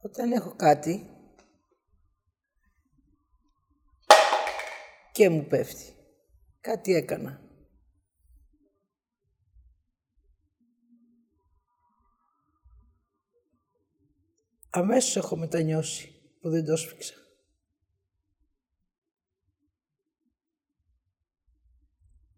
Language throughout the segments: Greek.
Όταν έχω κάτι και μου πέφτει. Κάτι έκανα. Αμέσως έχω μετανιώσει που δεν το σφίξα.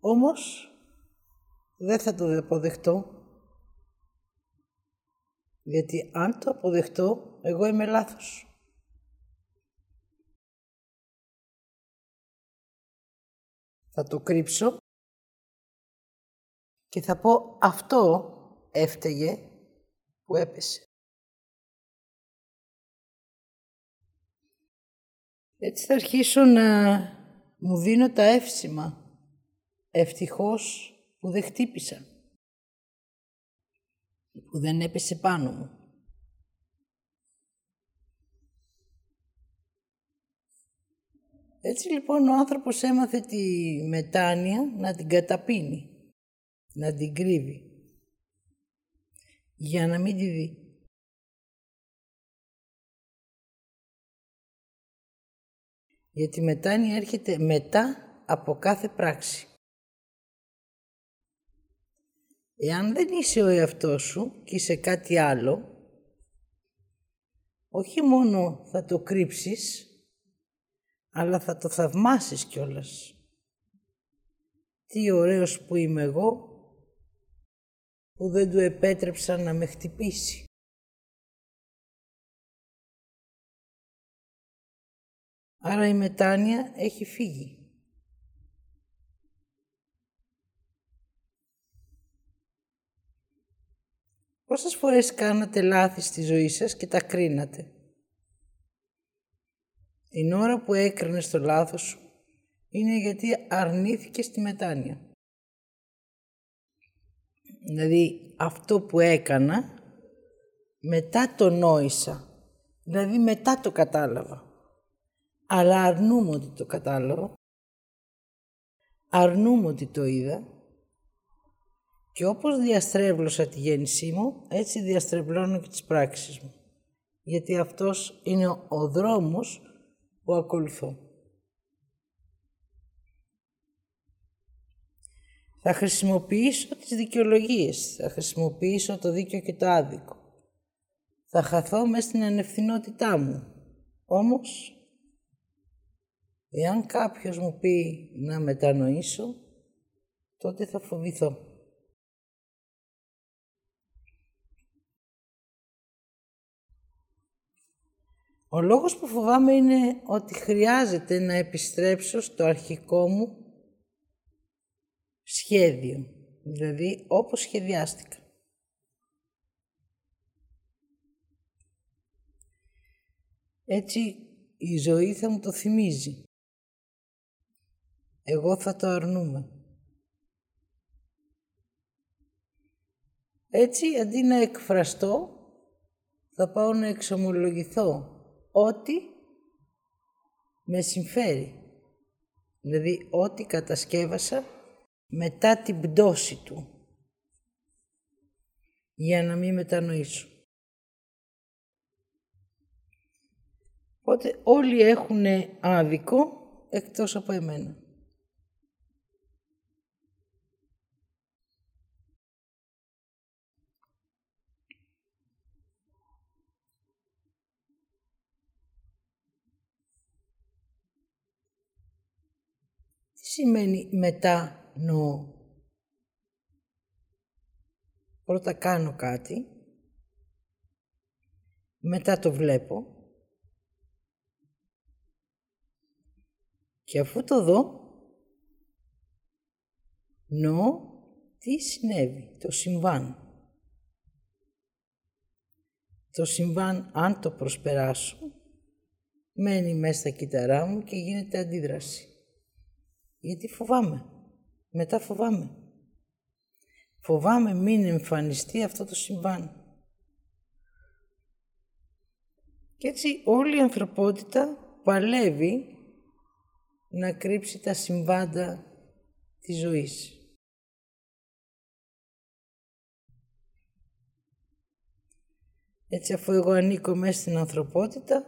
Όμως δεν θα το αποδεχτώ γιατί αν το αποδεχτώ εγώ είμαι λάθος. Θα το κρύψω και θα πω αυτό έφταιγε που έπεσε. Έτσι θα αρχίσω να μου δίνω τα εύσημα. Ευτυχώς που δεν χτύπησα. Που δεν έπεσε πάνω μου. Έτσι λοιπόν ο άνθρωπος έμαθε τη μετάνοια να την καταπίνει, να την κρύβει, για να μην τη δει. Γιατί η μετάνοια έρχεται μετά από κάθε πράξη. Εάν δεν είσαι ο εαυτός σου και είσαι κάτι άλλο, όχι μόνο θα το κρύψεις, αλλά θα το θαυμάσεις κιόλας. Τι ωραίος που είμαι εγώ, που δεν του επέτρεψα να με χτυπήσει. Άρα η μετάνοια έχει φύγει. Πόσες φορές κάνατε λάθη στη ζωή σας και τα κρίνατε; Την ώρα που έκρινες το λάθος σου είναι γιατί αρνήθηκες τη μετάνοια. Δηλαδή αυτό που έκανα μετά το νόησα. Δηλαδή μετά το κατάλαβα. Αλλά αρνούμαι ότι το κατάλαβα. Αρνούμαι ότι το είδα. Και όπως διαστρέβλωσα τη γέννησή μου, έτσι διαστρεβλώνω και τις πράξεις μου. Γιατί αυτός είναι ο δρόμος που ακολουθώ. Θα χρησιμοποιήσω τις δικαιολογίες, θα χρησιμοποιήσω το δίκαιο και το άδικο. Θα χαθώ μέσα στην ανευθυνότητά μου. Όμως, εάν κάποιος μου πει να μετανοήσω, τότε θα φοβηθώ. Ο λόγος που φοβάμαι είναι ότι χρειάζεται να επιστρέψω στο αρχικό μου σχέδιο, δηλαδή όπως σχεδιάστηκα. Έτσι η ζωή θα μου το θυμίζει. Εγώ θα το αρνούμε. Έτσι, αντί να εκφραστώ, θα πάω να εξομολογηθώ ό,τι με συμφέρει. Δηλαδή, ό,τι κατασκεύασα μετά την πτώση του. Για να μην μετανοήσω. Οπότε όλοι έχουν άδικο εκτός από εμένα. Σημαίνει μετά νοώ. Πρώτα κάνω κάτι, μετά το βλέπω και αφού το δω, νοώ τι συνέβη, το συμβάν. Το συμβάν, αν το προσπεράσω, μένει μέσα στα κύτταρά μου και γίνεται αντίδραση. Γιατί φοβάμαι. Μετά φοβάμαι. Φοβάμαι μην εμφανιστεί αυτό το συμβάν. Και έτσι όλη η ανθρωπότητα παλεύει να κρύψει τα συμβάντα της ζωής. Έτσι αφού εγώ ανήκω μέσα στην ανθρωπότητα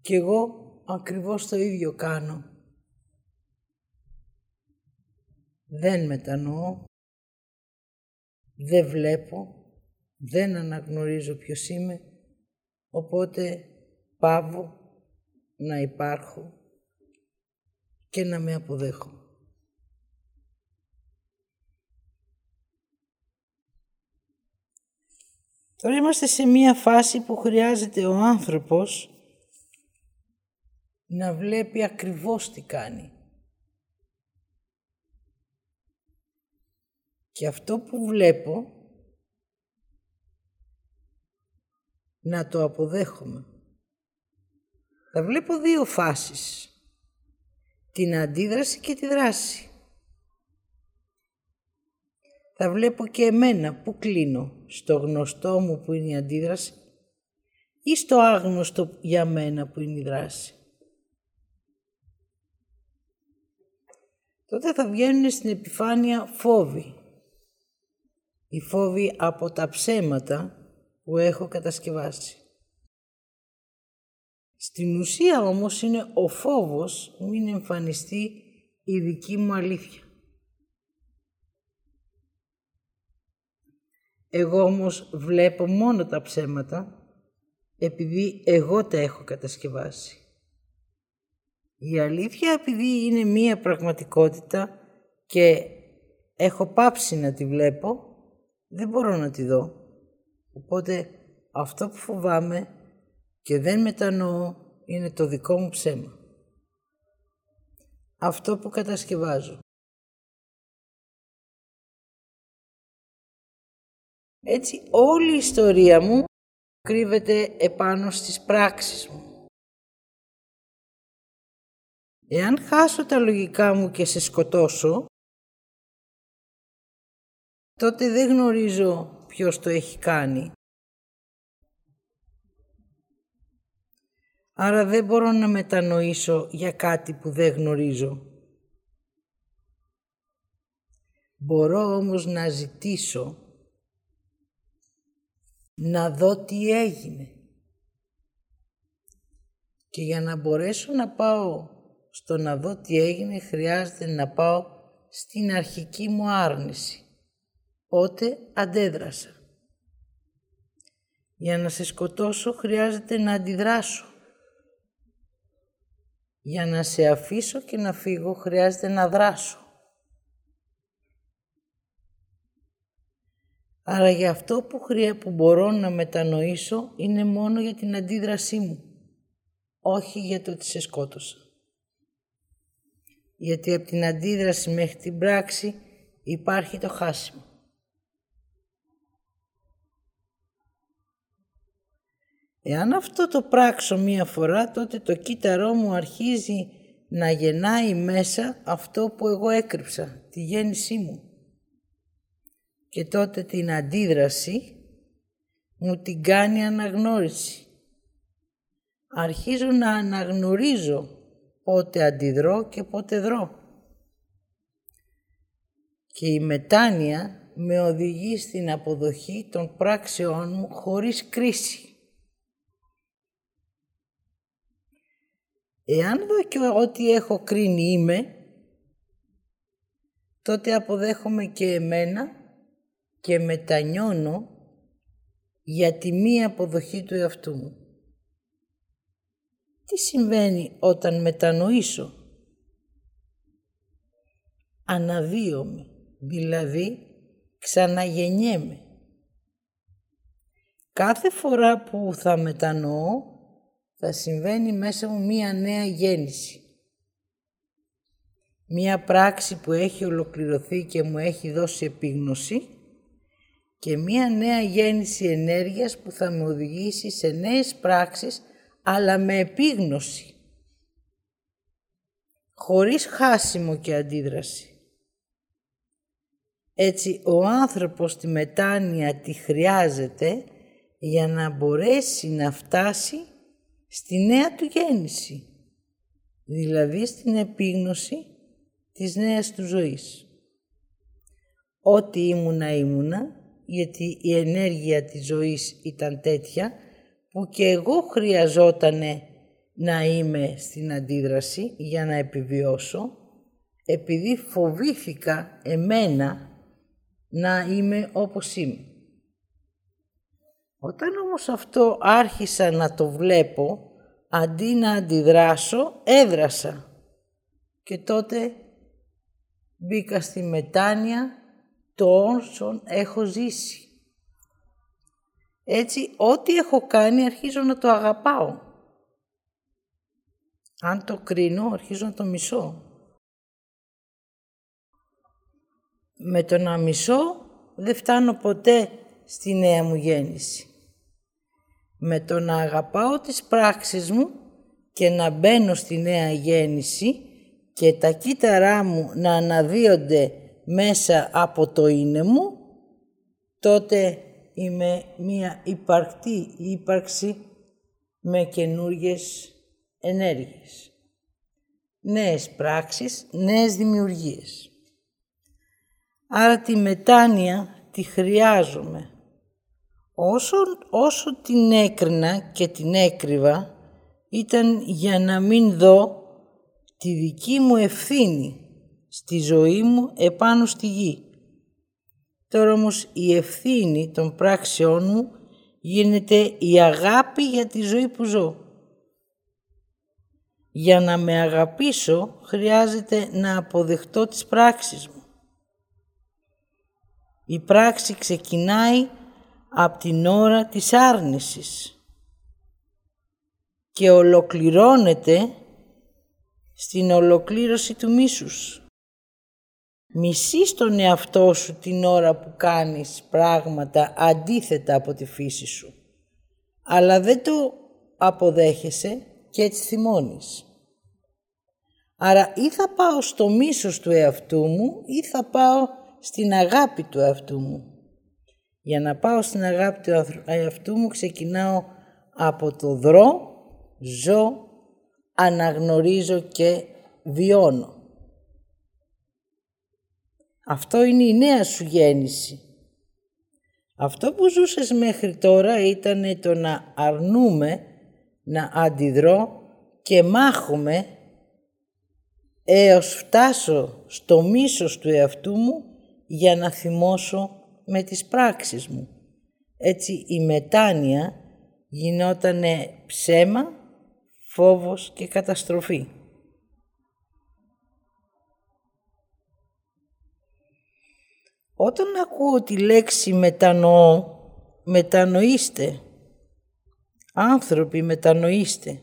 και εγώ ακριβώς το ίδιο κάνω. Δεν μετανοώ, δεν βλέπω, δεν αναγνωρίζω ποιος είμαι, οπότε πάβω να υπάρχω και να με αποδέχω. Τώρα είμαστε σε μία φάση που χρειάζεται ο άνθρωπος να βλέπει ακριβώς τι κάνει. Και αυτό που βλέπω να το αποδέχομαι. Θα βλέπω δύο φάσεις. Την αντίδραση και τη δράση. Θα βλέπω και εμένα που κλείνω, στο γνωστό μου που είναι η αντίδραση ή στο άγνωστο για μένα που είναι η δράση. Τότε θα βγαίνουν στην επιφάνεια φόβοι. Οι φόβοι από τα ψέματα που έχω κατασκευάσει. Στην ουσία όμως είναι ο φόβος μην εμφανιστεί η δική μου αλήθεια. Εγώ όμως βλέπω μόνο τα ψέματα επειδή εγώ τα έχω κατασκευάσει. Η αλήθεια επειδή είναι μία πραγματικότητα και έχω πάψει να τη βλέπω, δεν μπορώ να τη δω. Οπότε αυτό που φοβάμαι και δεν μετανοώ είναι το δικό μου ψέμα. Αυτό που κατασκευάζω. Έτσι όλη η ιστορία μου κρύβεται επάνω στις πράξεις μου. Εάν χάσω τα λογικά μου και σε σκοτώσω, τότε δεν γνωρίζω ποιος το έχει κάνει. Άρα δεν μπορώ να μετανοήσω για κάτι που δεν γνωρίζω. Μπορώ όμως να ζητήσω να δω τι έγινε. Και για να μπορέσω να πάω στο να δω τι έγινε χρειάζεται να πάω στην αρχική μου άρνηση. Πότε αντέδρασα. Για να σε σκοτώσω χρειάζεται να αντιδράσω. Για να σε αφήσω και να φύγω χρειάζεται να δράσω. Άρα για αυτό που, χρεια... που μπορώ να μετανοήσω είναι μόνο για την αντίδρασή μου, όχι για το ότι σε σκότωσα. Γιατί από την αντίδραση μέχρι την πράξη υπάρχει το χάσιμο. Εάν αυτό το πράξω μία φορά, τότε το κύτταρό μου αρχίζει να γεννάει μέσα αυτό που εγώ έκρυψα, τη γέννησή μου και τότε την αντίδραση μου την κάνει αναγνώριση. Αρχίζω να αναγνωρίζω πότε αντιδρώ και πότε δρώ. Και η μετάνοια με οδηγεί στην αποδοχή των πράξεών μου χωρίς κρίση. Εάν δω και ό,τι έχω κρίνει είμαι, τότε αποδέχομαι και εμένα και μετανιώνω για τη μία αποδοχή του εαυτού μου. Τι συμβαίνει όταν μετανοήσω; Αναδύομαι, δηλαδή ξαναγεννιέμαι. Κάθε φορά που θα μετανοώ θα συμβαίνει μέσα μου μία νέα γέννηση. Μία πράξη που έχει ολοκληρωθεί και μου έχει δώσει επίγνωση και μία νέα γέννηση ενέργειας που θα με οδηγήσει σε νέες πράξεις αλλά με επίγνωση, χωρίς χάσιμο και αντίδραση. Έτσι ο άνθρωπος τη μετάνοια τη χρειάζεται για να μπορέσει να φτάσει στη νέα του γέννηση, δηλαδή στην επίγνωση της νέας του ζωής. Ό,τι ήμουνα ήμουνα γιατί η ενέργεια της ζωής ήταν τέτοια που και εγώ χρειαζότανε να είμαι στην αντίδραση για να επιβιώσω επειδή φοβήθηκα εμένα να είμαι όπως είμαι. Όταν όμως αυτό άρχισα να το βλέπω, αντί να αντιδράσω, έδρασα. Και τότε μπήκα στη μετάνοια το όσον έχω ζήσει. Έτσι, ό,τι έχω κάνει αρχίζω να το αγαπάω. Αν το κρίνω, αρχίζω να το μισώ. Με το να μισώ, δεν φτάνω ποτέ στη νέα μου γέννηση. Με το να αγαπάω τις πράξεις μου και να μπαίνω στη νέα γέννηση και τα κύτταρά μου να αναδύονται μέσα από το είναι μου, τότε είμαι μία υπαρκτή ύπαρξη με καινούργιες ενέργειες. Νέες πράξεις, νέες δημιουργίες. Άρα τη μετάνοια τη χρειάζομαι. Όσο, όσο την έκρινα και την έκρυβα, ήταν για να μην δω τη δική μου ευθύνη στη ζωή μου επάνω στη γη. Τώρα όμως η ευθύνη των πράξεών μου γίνεται η αγάπη για τη ζωή που ζω. Για να με αγαπήσω χρειάζεται να αποδεχτώ τις πράξεις μου. Η πράξη ξεκινάει από την ώρα της άρνησης και ολοκληρώνεται στην ολοκλήρωση του μίσους. Μισείς τον εαυτό σου την ώρα που κάνεις πράγματα αντίθετα από τη φύση σου, αλλά δεν το αποδέχεσαι και έτσι θυμώνεις. Άρα ή θα πάω στο μίσος του εαυτού μου ή θα πάω στην αγάπη του εαυτού μου. Για να πάω στην αγάπη του εαυτού μου ξεκινάω από το δρό, ζω, αναγνωρίζω και βιώνω. Αυτό είναι η νέα σου γέννηση. Αυτό που ζούσες μέχρι τώρα ήταν το να αρνούμε, να αντιδρώ και μάχομαι έως φτάσω στο μίσος του εαυτού μου για να θυμώσω με τις πράξεις μου. Έτσι η μετάνοια γινότανε ψέμα, φόβος και καταστροφή. Όταν ακούω τη λέξη μετανοώ, μετανοήστε, άνθρωποι μετανοήστε,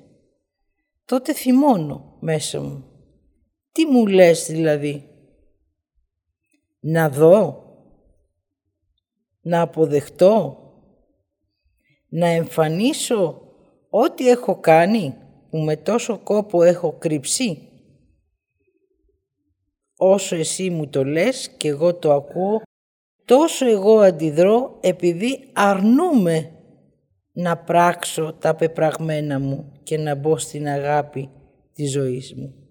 τότε θυμώνω μέσα μου. Τι μου λες δηλαδή, να δω, να αποδεχτώ, να εμφανίσω ό,τι έχω κάνει που με τόσο κόπο έχω κρυψεί όσο εσύ μου το λες και εγώ το ακούω, τόσο εγώ αντιδρώ επειδή αρνούμε να πράξω τα πεπραγμένα μου και να μπω στην αγάπη της ζωής μου.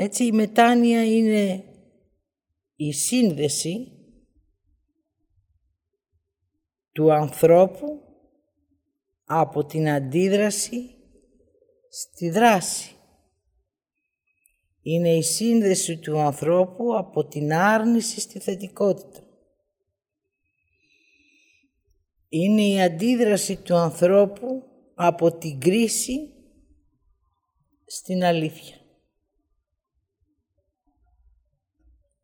Έτσι η μετάνοια είναι η σύνδεση του ανθρώπου από την αντίδραση στη δράση. Είναι η σύνδεση του ανθρώπου από την άρνηση στη θετικότητα. Είναι η αντίδραση του ανθρώπου από την κρίση στην αλήθεια.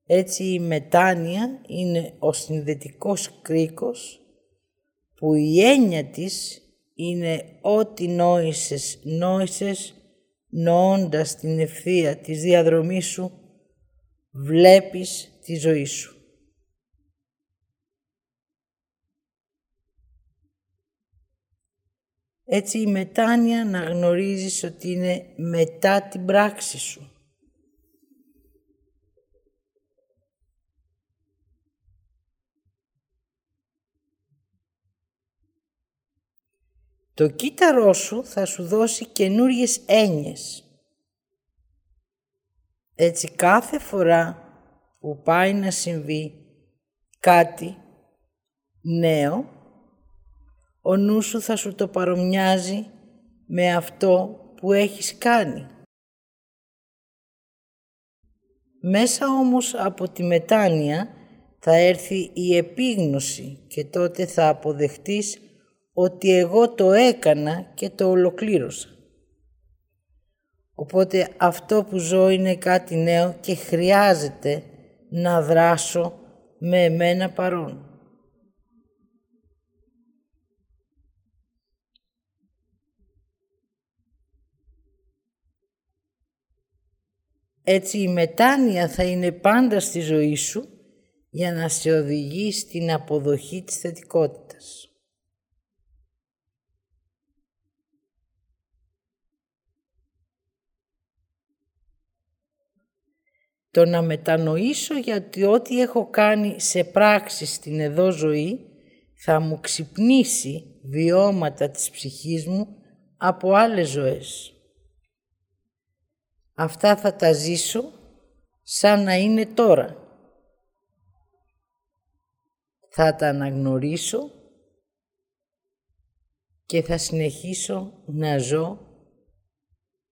Έτσι η μετάνοια είναι ο συνδετικός κρίκος που η έννοια της είναι ό,τι νόησες, νόησες νοώντας την ευθεία της διαδρομής σου, βλέπεις τη ζωή σου. Έτσι η μετάνοια να γνωρίζεις ότι είναι μετά την πράξη σου. Το κύτταρό σου θα σου δώσει καινούριες έννοιες. Έτσι κάθε φορά που πάει να συμβεί κάτι νέο, ο νους σου θα σου το παρομοιάζει με αυτό που έχεις κάνει. Μέσα όμως από τη μετάνοια θα έρθει η επίγνωση και τότε θα αποδεχτείς ότι εγώ το έκανα και το ολοκλήρωσα. Οπότε αυτό που ζω είναι κάτι νέο και χρειάζεται να δράσω με εμένα παρόν. Έτσι η μετάνοια θα είναι πάντα στη ζωή σου για να σε οδηγεί στην αποδοχή της θετικότητας. Το να μετανοήσω γιατί ό,τι έχω κάνει σε πράξη στην εδώ ζωή θα μου ξυπνήσει βιώματα της ψυχής μου από άλλες ζωές. Αυτά θα τα ζήσω σαν να είναι τώρα. Θα τα αναγνωρίσω και θα συνεχίσω να ζω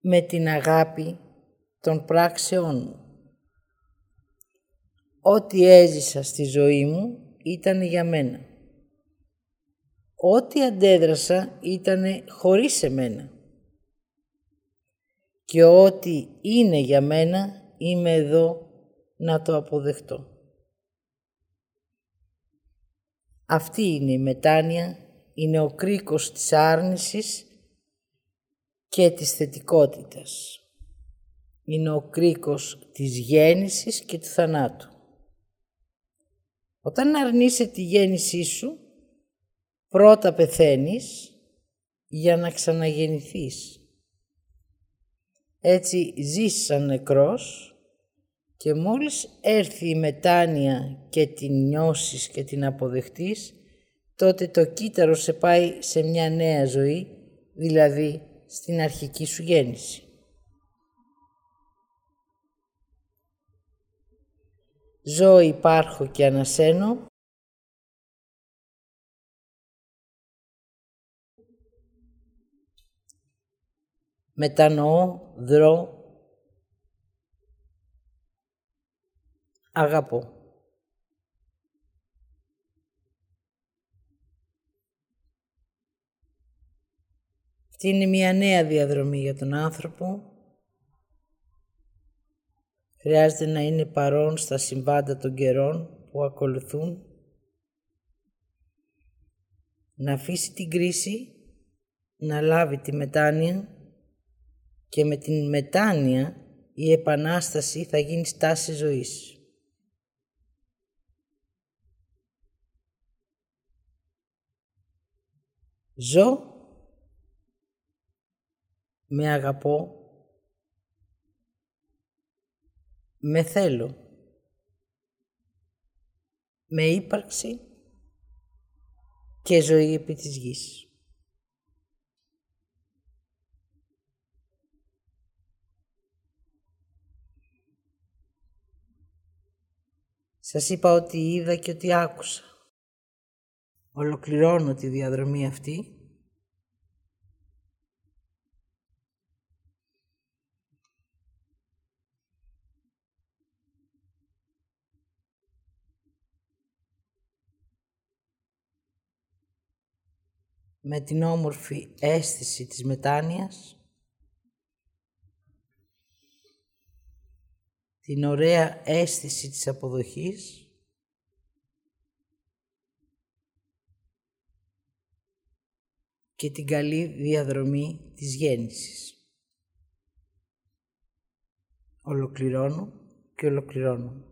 με την αγάπη των πράξεών μου. Ό,τι έζησα στη ζωή μου ήταν για μένα. Ό,τι αντέδρασα ήταν χωρίς εμένα και ό,τι είναι για μένα είμαι εδώ να το αποδεχτώ. Αυτή είναι η μετάνοια, είναι ο κρίκος της άρνησης και της θετικότητας. Είναι ο κρίκος της γέννησης και του θανάτου. Όταν αρνείσαι τη γέννησή σου, πρώτα πεθαίνεις για να ξαναγεννηθείς. Έτσι ζεις σαν νεκρός και μόλις έρθει η μετάνοια και την νιώσεις και την αποδεχτείς, τότε το κύτταρο σε πάει σε μια νέα ζωή, δηλαδή στην αρχική σου γέννηση. Ζω, υπάρχω και ανασένω μετανοώ, δρώ, αγαπώ. Αυτή είναι μια νέα διαδρομή για τον άνθρωπο. Χρειάζεται να είναι παρόν στα συμβάντα των καιρών που ακολουθούν. Να αφήσει την κρίση, να λάβει τη μετάνοια και με την μετάνοια η Επανάσταση θα γίνει στάση ζωής. Ζω, με αγαπώ, με θέλω, με ύπαρξη και ζωή επί της γης. Σας είπα ότι είδα και ότι άκουσα. Ολοκληρώνω τη διαδρομή αυτή. Με την όμορφη αίσθηση της μετάνοιας την ωραία αίσθηση της αποδοχής και την καλή διαδρομή της γέννησης. Ολοκληρώνω και ολοκληρώνω.